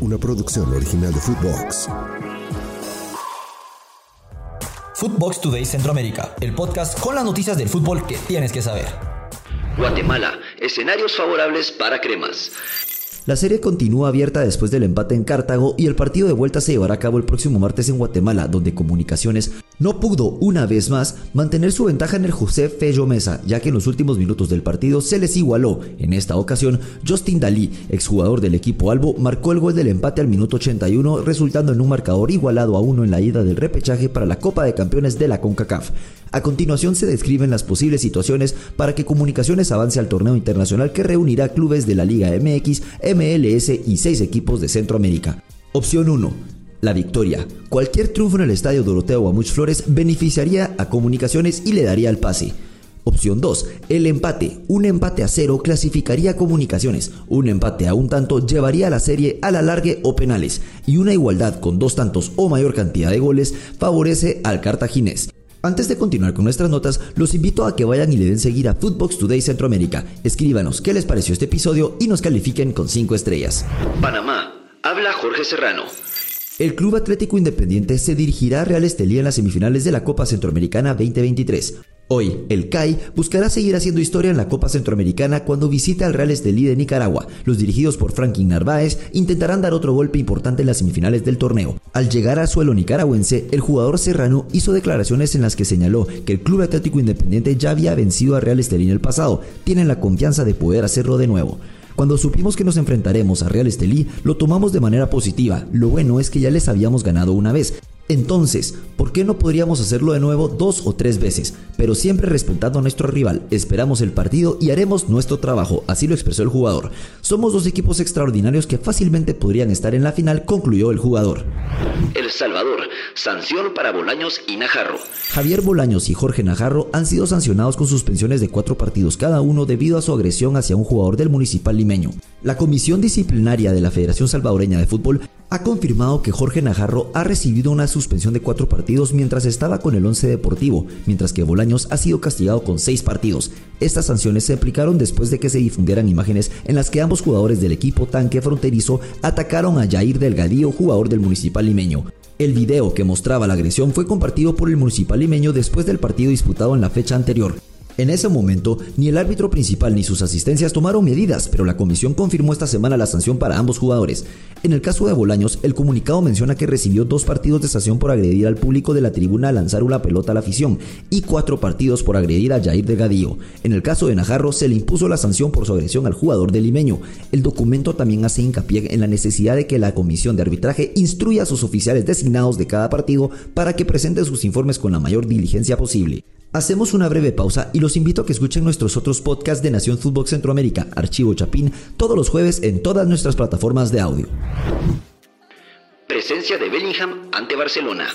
una producción original de Footbox. Footbox Today Centroamérica, el podcast con las noticias del fútbol que tienes que saber. Guatemala, escenarios favorables para cremas. La serie continúa abierta después del empate en Cartago y el partido de vuelta se llevará a cabo el próximo martes en Guatemala, donde Comunicaciones no pudo, una vez más, mantener su ventaja en el José Fello Mesa, ya que en los últimos minutos del partido se les igualó. En esta ocasión, Justin Dalí, exjugador del equipo Albo, marcó el gol del empate al minuto 81, resultando en un marcador igualado a uno en la ida del repechaje para la Copa de Campeones de la CONCACAF. A continuación se describen las posibles situaciones para que Comunicaciones avance al torneo internacional que reunirá clubes de la Liga MX, MLS y seis equipos de Centroamérica. Opción 1. La victoria. Cualquier triunfo en el estadio Doroteo Guamuch Flores beneficiaría a Comunicaciones y le daría el pase. Opción 2. El empate. Un empate a cero clasificaría a comunicaciones. Un empate a un tanto llevaría a la serie a la largue o penales. Y una igualdad con dos tantos o mayor cantidad de goles favorece al cartaginés. Antes de continuar con nuestras notas, los invito a que vayan y le den seguir a Footbox Today Centroamérica. Escríbanos qué les pareció este episodio y nos califiquen con 5 estrellas. Panamá, habla Jorge Serrano. El Club Atlético Independiente se dirigirá a Real Estelí en las semifinales de la Copa Centroamericana 2023. Hoy, el CAI buscará seguir haciendo historia en la Copa Centroamericana cuando visite al Real Estelí de Nicaragua. Los dirigidos por Franklin Narváez intentarán dar otro golpe importante en las semifinales del torneo. Al llegar a suelo nicaragüense, el jugador serrano hizo declaraciones en las que señaló que el Club Atlético Independiente ya había vencido a Real Estelí en el pasado. Tienen la confianza de poder hacerlo de nuevo. Cuando supimos que nos enfrentaremos a Real Estelí, lo tomamos de manera positiva. Lo bueno es que ya les habíamos ganado una vez. Entonces, ¿por qué no podríamos hacerlo de nuevo dos o tres veces? Pero siempre respetando a nuestro rival, esperamos el partido y haremos nuestro trabajo, así lo expresó el jugador. Somos dos equipos extraordinarios que fácilmente podrían estar en la final, concluyó el jugador. El Salvador, sanción para Bolaños y Najarro. Javier Bolaños y Jorge Najarro han sido sancionados con suspensiones de cuatro partidos cada uno debido a su agresión hacia un jugador del municipal limeño. La Comisión Disciplinaria de la Federación Salvadoreña de Fútbol ha confirmado que Jorge Najarro ha recibido una suspensión de cuatro partidos mientras estaba con el Once Deportivo, mientras que Bolaños ha sido castigado con seis partidos. Estas sanciones se aplicaron después de que se difundieran imágenes en las que ambos jugadores del equipo tanque fronterizo atacaron a Jair Delgadillo, jugador del Municipal Limeño. El video que mostraba la agresión fue compartido por el Municipal Limeño después del partido disputado en la fecha anterior. En ese momento, ni el árbitro principal ni sus asistencias tomaron medidas, pero la comisión confirmó esta semana la sanción para ambos jugadores. En el caso de Bolaños, el comunicado menciona que recibió dos partidos de sanción por agredir al público de la tribuna al lanzar una pelota a la afición y cuatro partidos por agredir a Jair Delgadillo. En el caso de Najarro, se le impuso la sanción por su agresión al jugador del limeño. El documento también hace hincapié en la necesidad de que la comisión de arbitraje instruya a sus oficiales designados de cada partido para que presenten sus informes con la mayor diligencia posible. Hacemos una breve pausa y los invito a que escuchen nuestros otros podcasts de Nación Fútbol Centroamérica, Archivo Chapín, todos los jueves en todas nuestras plataformas de audio. Presencia de Bellingham ante Barcelona.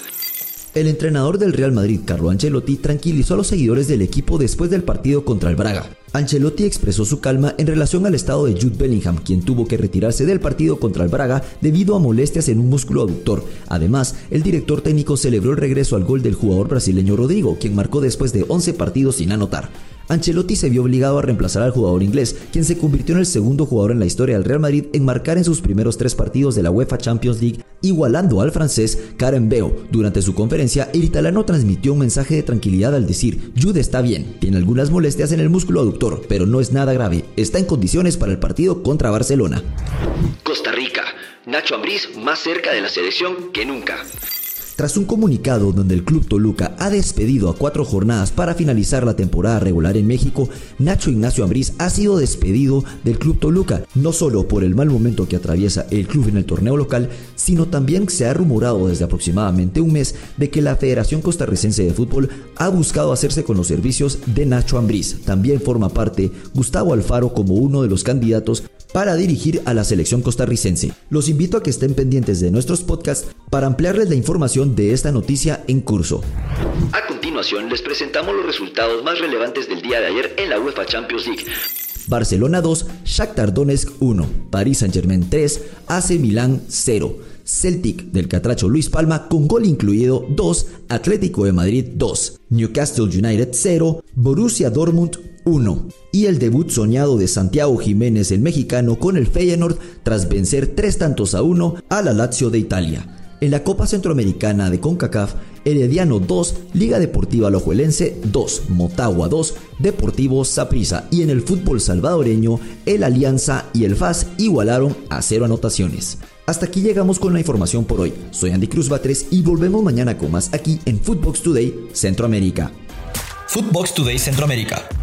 El entrenador del Real Madrid, Carlo Ancelotti, tranquilizó a los seguidores del equipo después del partido contra el Braga. Ancelotti expresó su calma en relación al estado de Jude Bellingham, quien tuvo que retirarse del partido contra el Braga debido a molestias en un músculo aductor. Además, el director técnico celebró el regreso al gol del jugador brasileño Rodrigo, quien marcó después de 11 partidos sin anotar. Ancelotti se vio obligado a reemplazar al jugador inglés, quien se convirtió en el segundo jugador en la historia del Real Madrid en marcar en sus primeros tres partidos de la UEFA Champions League, igualando al francés Karen Beo. Durante su conferencia, el italiano transmitió un mensaje de tranquilidad al decir, Jude está bien, tiene algunas molestias en el músculo aductor, pero no es nada grave, está en condiciones para el partido contra Barcelona. Costa Rica, Nacho Ambriz más cerca de la selección que nunca. Tras un comunicado donde el Club Toluca ha despedido a cuatro jornadas para finalizar la temporada regular en México, Nacho Ignacio Ambriz ha sido despedido del Club Toluca, no solo por el mal momento que atraviesa el club en el torneo local, sino también se ha rumorado desde aproximadamente un mes de que la Federación Costarricense de Fútbol ha buscado hacerse con los servicios de Nacho Ambriz. También forma parte Gustavo Alfaro como uno de los candidatos para dirigir a la selección costarricense. Los invito a que estén pendientes de nuestros podcasts para ampliarles la información de esta noticia en curso. A continuación les presentamos los resultados más relevantes del día de ayer en la UEFA Champions League. Barcelona 2, Shakhtar Donetsk 1, Paris Saint-Germain 3, AC Milán 0. Celtic del Catracho Luis Palma con gol incluido 2, Atlético de Madrid 2, Newcastle United 0, Borussia Dortmund 1. Y el debut soñado de Santiago Jiménez, el mexicano, con el Feyenoord tras vencer 3 tantos a 1 a la Lazio de Italia. En la Copa Centroamericana de CONCACAF, Herediano 2, Liga Deportiva Lojuelense 2, Motagua 2, Deportivo Saprissa y en el fútbol salvadoreño, el Alianza y el FAS igualaron a cero anotaciones. Hasta aquí llegamos con la información por hoy. Soy Andy Cruz Batres y volvemos mañana con más aquí en Footbox Today Centroamérica. Footbox Today Centroamérica.